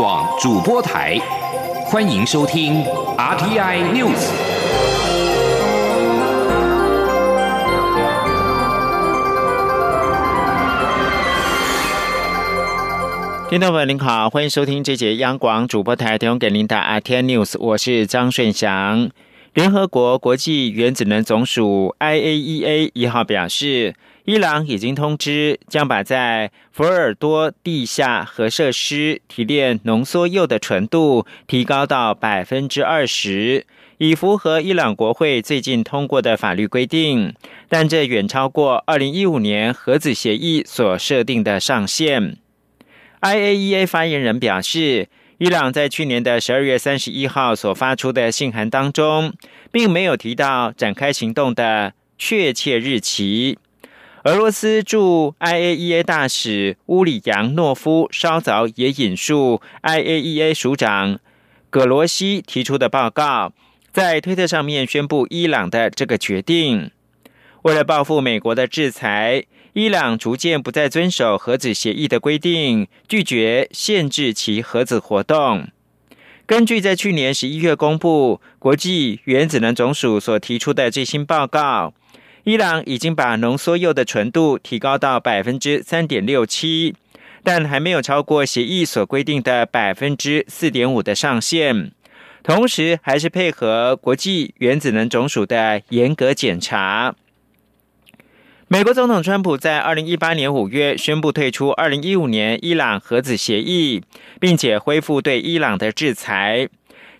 广主播台，欢迎收听 RTI News。听众朋友您好，欢迎收听这节央广主播台提供给您的 RTI News，我是张顺祥。联合国国际原子能总署 IAEA 一号表示。伊朗已经通知，将把在福尔多地下核设施提炼浓缩铀的纯度提高到百分之二十，以符合伊朗国会最近通过的法律规定。但这远超过二零一五年核子协议所设定的上限。IAEA 发言人表示，伊朗在去年的十二月三十一号所发出的信函当中，并没有提到展开行动的确切日期。俄罗斯驻 IAEA 大使乌里扬诺夫稍早也引述 IAEA 署长葛罗西提出的报告，在推特上面宣布伊朗的这个决定。为了报复美国的制裁，伊朗逐渐不再遵守核子协议的规定，拒绝限制其核子活动。根据在去年十一月公布国际原子能总署所提出的最新报告。伊朗已经把浓缩铀的纯度提高到百分之三点六七，但还没有超过协议所规定的百分之四点五的上限。同时，还是配合国际原子能总署的严格检查。美国总统川普在二零一八年五月宣布退出二零一五年伊朗核子协议，并且恢复对伊朗的制裁。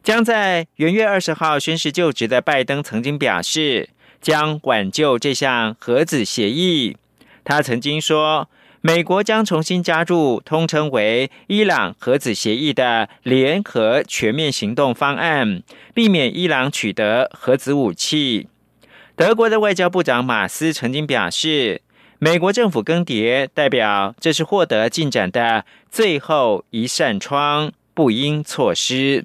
将在元月二十号宣誓就职的拜登曾经表示。将挽救这项核子协议。他曾经说，美国将重新加入通称为“伊朗核子协议”的联合全面行动方案，避免伊朗取得核子武器。德国的外交部长马斯曾经表示，美国政府更迭代表这是获得进展的最后一扇窗，不应错失。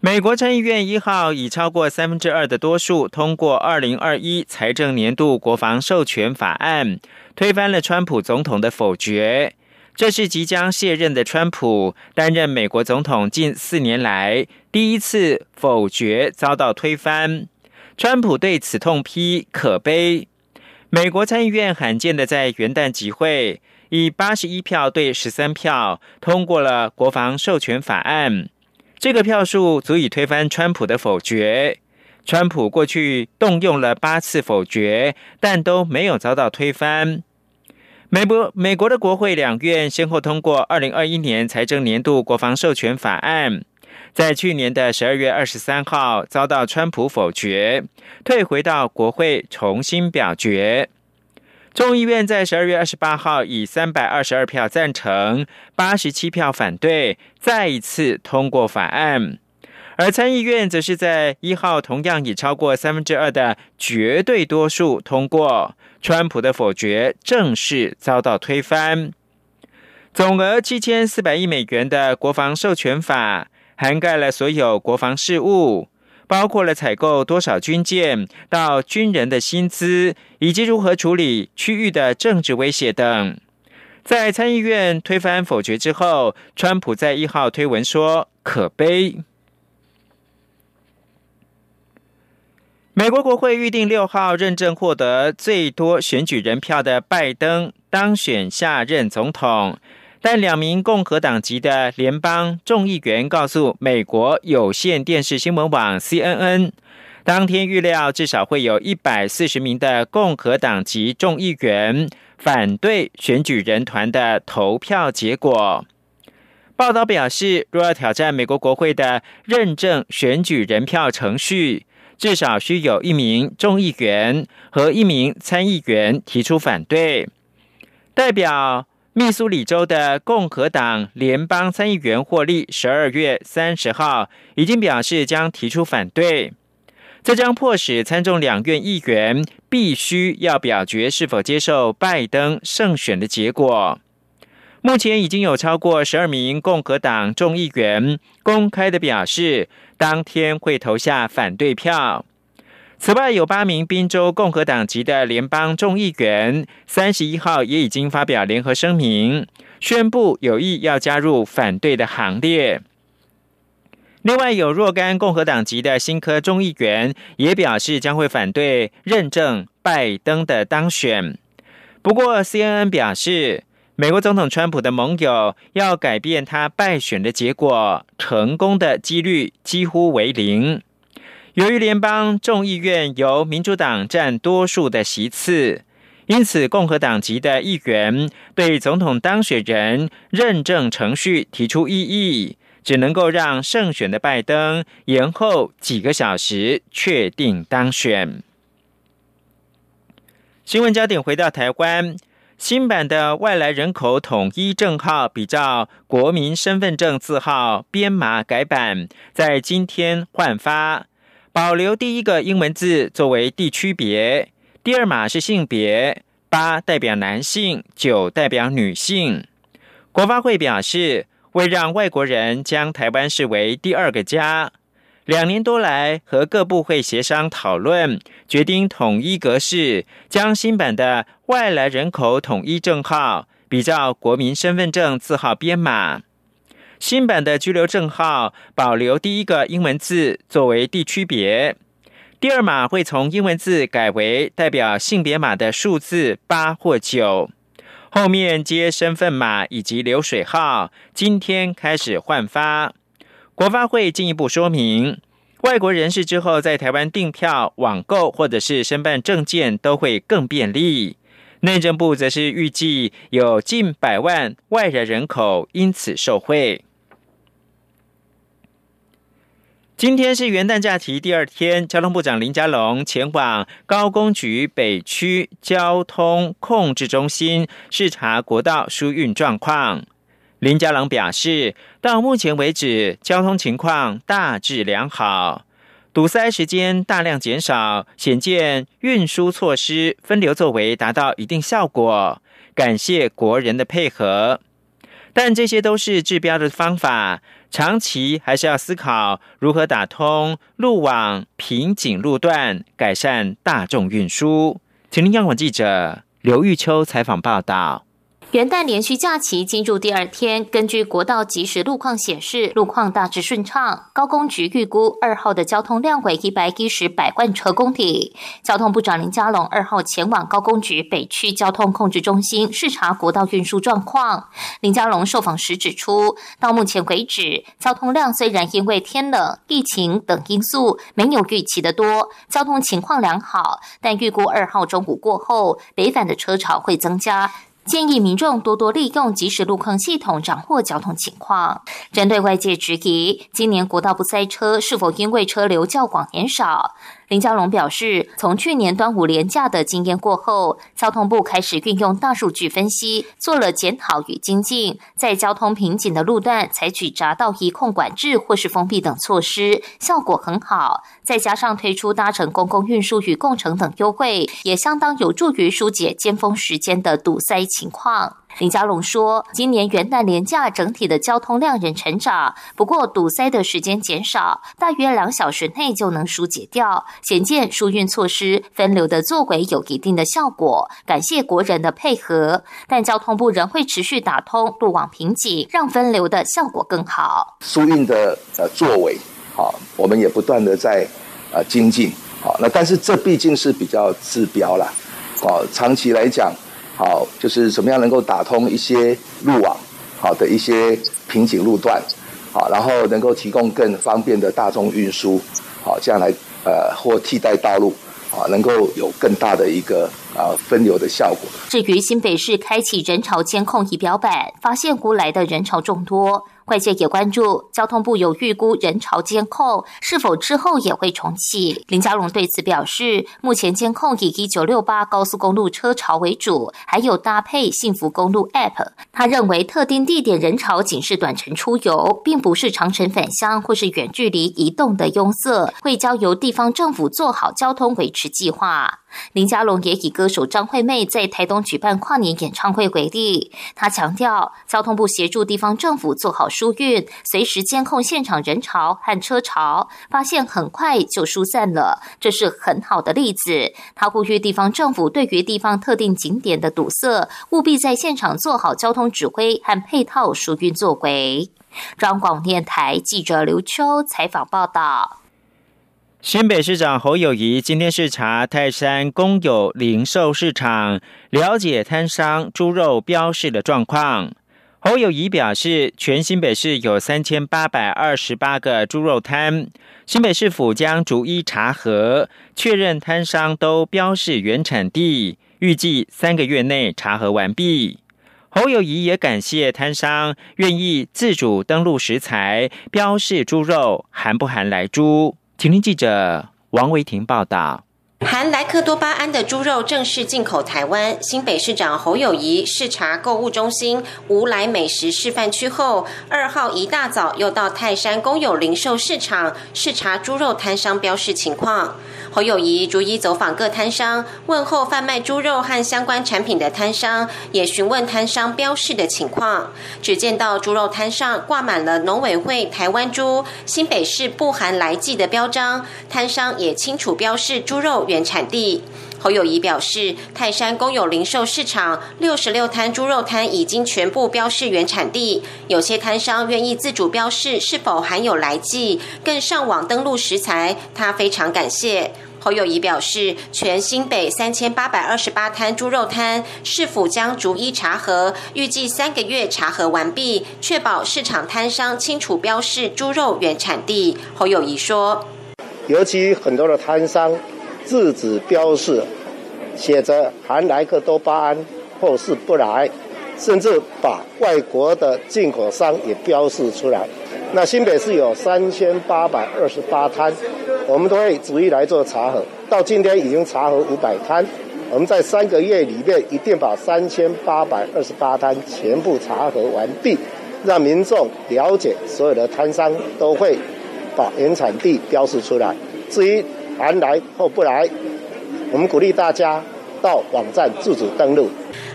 美国参议院一号以超过三分之二的多数通过二零二一财政年度国防授权法案，推翻了川普总统的否决。这是即将卸任的川普担任美国总统近四年来第一次否决遭到推翻。川普对此痛批可悲。美国参议院罕见的在元旦集会，以八十一票对十三票通过了国防授权法案。这个票数足以推翻川普的否决。川普过去动用了八次否决，但都没有遭到推翻。美国美国的国会两院先后通过二零二一年财政年度国防授权法案，在去年的十二月二十三号遭到川普否决，退回到国会重新表决。众议院在十二月二十八号以三百二十二票赞成、八十七票反对，再一次通过法案；而参议院则是在一号同样以超过三分之二的绝对多数通过，川普的否决正式遭到推翻。总额七千四百亿美元的国防授权法，涵盖了所有国防事务。包括了采购多少军舰，到军人的薪资，以及如何处理区域的政治威胁等。在参议院推翻否决之后，川普在一号推文说：“可悲。”美国国会预定六号认证获得最多选举人票的拜登当选下任总统。但两名共和党籍的联邦众议员告诉美国有线电视新闻网 CNN，当天预料至少会有一百四十名的共和党籍众议员反对选举人团的投票结果。报道表示，若要挑战美国国会的认证选举人票程序，至少需有一名众议员和一名参议员提出反对，代表。密苏里州的共和党联邦参议员霍利十二月三十号已经表示将提出反对，这将迫使参众两院议员必须要表决是否接受拜登胜选的结果。目前已经有超过十二名共和党众议员公开的表示，当天会投下反对票。此外，有八名宾州共和党籍的联邦众议员，三十一号也已经发表联合声明，宣布有意要加入反对的行列。另外，有若干共和党籍的新科众议员也表示将会反对认证拜登的当选。不过，CNN 表示，美国总统川普的盟友要改变他败选的结果，成功的几率几乎为零。由于联邦众议院由民主党占多数的席次，因此共和党籍的议员对总统当选人认证程序提出异议，只能够让胜选的拜登延后几个小时确定当选。新闻焦点回到台湾，新版的外来人口统一证号比照国民身份证字号编码改版，在今天换发，保留第一个英文字作为地区别，第二码是性别，八代表男性，九代表女性。国发会表示，为让外国人将台湾视为第二个家。两年多来，和各部会协商讨论，决定统一格式，将新版的外来人口统一证号比照国民身份证字号编码。新版的居留证号保留第一个英文字作为地区别，第二码会从英文字改为代表性别码的数字八或九，后面接身份码以及流水号。今天开始换发。国发会进一步说明，外国人士之后在台湾订票、网购或者是申办证件都会更便利。内政部则是预计有近百万外来人口因此受惠。今天是元旦假期第二天，交通部长林佳龙前往高工局北区交通控制中心视察国道疏运状况。林佳龙表示，到目前为止，交通情况大致良好，堵塞时间大量减少，显见运输措施分流作为达到一定效果，感谢国人的配合。但这些都是治标的方法，长期还是要思考如何打通路网瓶颈路段，改善大众运输。请听央广记者刘玉秋采访报道。元旦连续假期进入第二天，根据国道即时路况显示，路况大致顺畅。高工局预估二号的交通量为一百一十百万车公里。交通部长林佳龙二号前往高工局北区交通控制中心视察国道运输状况。林佳龙受访时指出，到目前为止，交通量虽然因为天冷、疫情等因素没有预期的多，交通情况良好，但预估二号中午过后，北返的车潮会增加。建议民众多多利用即时路况系统掌握交通情况。针对外界质疑，今年国道不塞车是否因为车流较广年少？林佳龙表示，从去年端午连假的经验过后，交通部开始运用大数据分析，做了检讨与精进，在交通瓶颈的路段采取匝道移控管制或是封闭等措施，效果很好。再加上推出搭乘公共运输与共乘等优惠，也相当有助于疏解尖峰时间的堵塞情况。林佳龙说：“今年元旦连假整体的交通量仍成长，不过堵塞的时间减少，大约两小时内就能疏解掉。显见疏运措施分流的作为有一定的效果，感谢国人的配合。但交通部仍会持续打通路网瓶颈，让分流的效果更好。疏运的呃作为，好，我们也不断的在呃精进。好，那但是这毕竟是比较治标了。好，长期来讲。”好，就是怎么样能够打通一些路网，好的一些瓶颈路段，好，然后能够提供更方便的大众运输，好，这样来呃或替代道路，啊，能够有更大的一个啊分流的效果。至于新北市开启人潮监控仪表板，发现古来的人潮众多。外界也关注交通部有预估人潮监控是否之后也会重启。林佳龙对此表示，目前监控以一九六八高速公路车潮为主，还有搭配幸福公路 App。他认为特定地点人潮仅是短程出游，并不是长程返乡或是远距离移动的拥塞，会交由地方政府做好交通维持计划。林佳龙也以歌手张惠妹在台东举办跨年演唱会为例，他强调交通部协助地方政府做好。疏运，随时监控现场人潮和车潮，发现很快就疏散了，这是很好的例子。他呼吁地方政府对于地方特定景点的堵塞，务必在现场做好交通指挥和配套疏运作为。中广电台记者刘秋采访报道。新北市长侯友谊今天视察泰山公有零售市场，了解摊商猪肉标示的状况。侯友谊表示，全新北市有三千八百二十八个猪肉摊，新北市府将逐一查核，确认摊商都标示原产地，预计三个月内查核完毕。侯友谊也感谢摊商愿意自主登录食材，标示猪肉含不含来猪。请听记者王维婷报道。含莱克多巴胺的猪肉正式进口台湾。新北市长侯友谊视察购物中心无来美食示范区后，二号一大早又到泰山公有零售市场视察猪肉摊商标示情况。侯友谊逐一走访各摊商，问候贩卖猪肉和相关产品的摊商，也询问摊商标示的情况。只见到猪肉摊上挂满了农委会台湾猪、新北市不含来记的标章，摊商也清楚标示猪肉原产地。侯友谊表示，泰山公有零售市场六十六摊猪肉摊已经全部标示原产地，有些摊商愿意自主标示是否含有来记，更上网登录食材，他非常感谢。侯友谊表示，全新北三千八百二十八摊猪肉摊，市府将逐一查核，预计三个月查核完毕，确保市场摊商清楚标示猪肉原产地。侯友谊说，尤其很多的摊商。自指标示写着含莱克多巴胺或是不来，甚至把外国的进口商也标示出来。那新北市有三千八百二十八摊，我们都会逐一来做查核。到今天已经查核五百摊，我们在三个月里面一定把三千八百二十八摊全部查核完毕，让民众了解所有的摊商都会把原产地标示出来。至于含来或不来，我们鼓励大家到网站自主登录。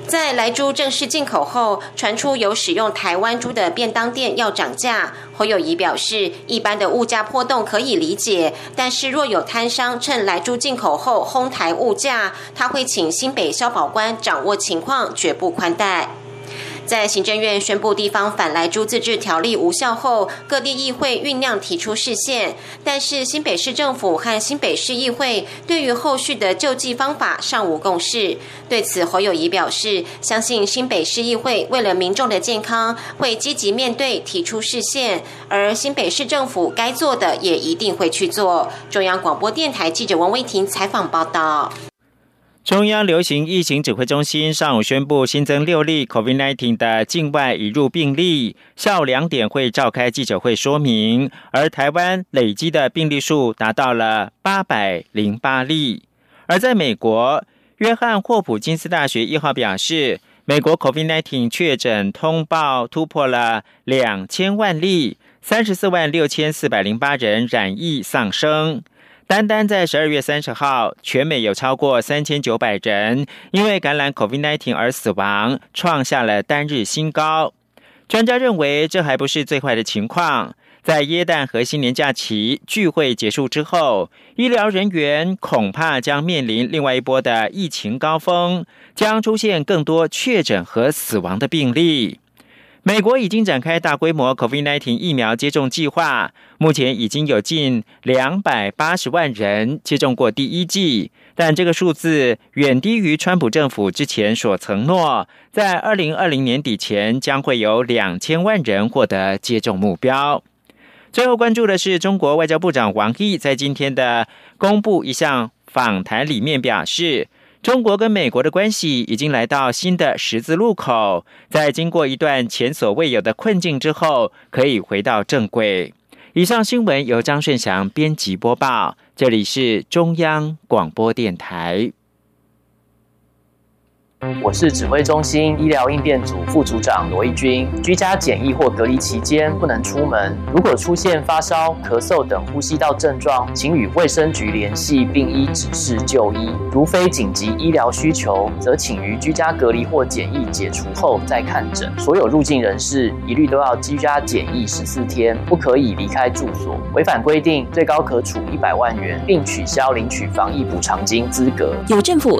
在来猪正式进口后，传出有使用台湾猪的便当店要涨价。侯友谊表示，一般的物价波动可以理解，但是若有摊商趁来猪进口后哄抬物价，他会请新北消保官掌握情况，绝不宽待。在行政院宣布地方反来猪自治条例无效后，各地议会酝酿提出视线，但是新北市政府和新北市议会对于后续的救济方法尚无共识。对此，侯友谊表示，相信新北市议会为了民众的健康，会积极面对提出视线，而新北市政府该做的也一定会去做。中央广播电台记者王威婷采访报道。中央流行疫情指挥中心上午宣布新增六例 COVID-19 的境外移入病例，下午两点会召开记者会说明。而台湾累积的病例数达到了八百零八例。而在美国，约翰霍普金斯大学一号表示，美国 COVID-19 确诊通报突破了两千万例，三十四万六千四百零八人染疫丧生。单单在十二月三十号，全美有超过三千九百人因为感染 COVID-19 而死亡，创下了单日新高。专家认为，这还不是最坏的情况。在耶诞和新年假期聚会结束之后，医疗人员恐怕将面临另外一波的疫情高峰，将出现更多确诊和死亡的病例。美国已经展开大规模 COVID-19 疫苗接种计划，目前已经有近两百八十万人接种过第一剂，但这个数字远低于川普政府之前所承诺，在二零二零年底前将会有两千万人获得接种目标。最后关注的是，中国外交部长王毅在今天的公布一项访谈里面表示。中国跟美国的关系已经来到新的十字路口，在经过一段前所未有的困境之后，可以回到正轨。以上新闻由张顺祥编辑播报，这里是中央广播电台。我是指挥中心医疗应变组副组长罗义军。居家检疫或隔离期间不能出门，如果出现发烧、咳嗽等呼吸道症状，请与卫生局联系，并依指示就医。如非紧急医疗需求，则请于居家隔离或检疫解除后再看诊。所有入境人士一律都要居家检疫十四天，不可以离开住所。违反规定，最高可处一百万元，并取消领取防疫补偿金资格。有政府。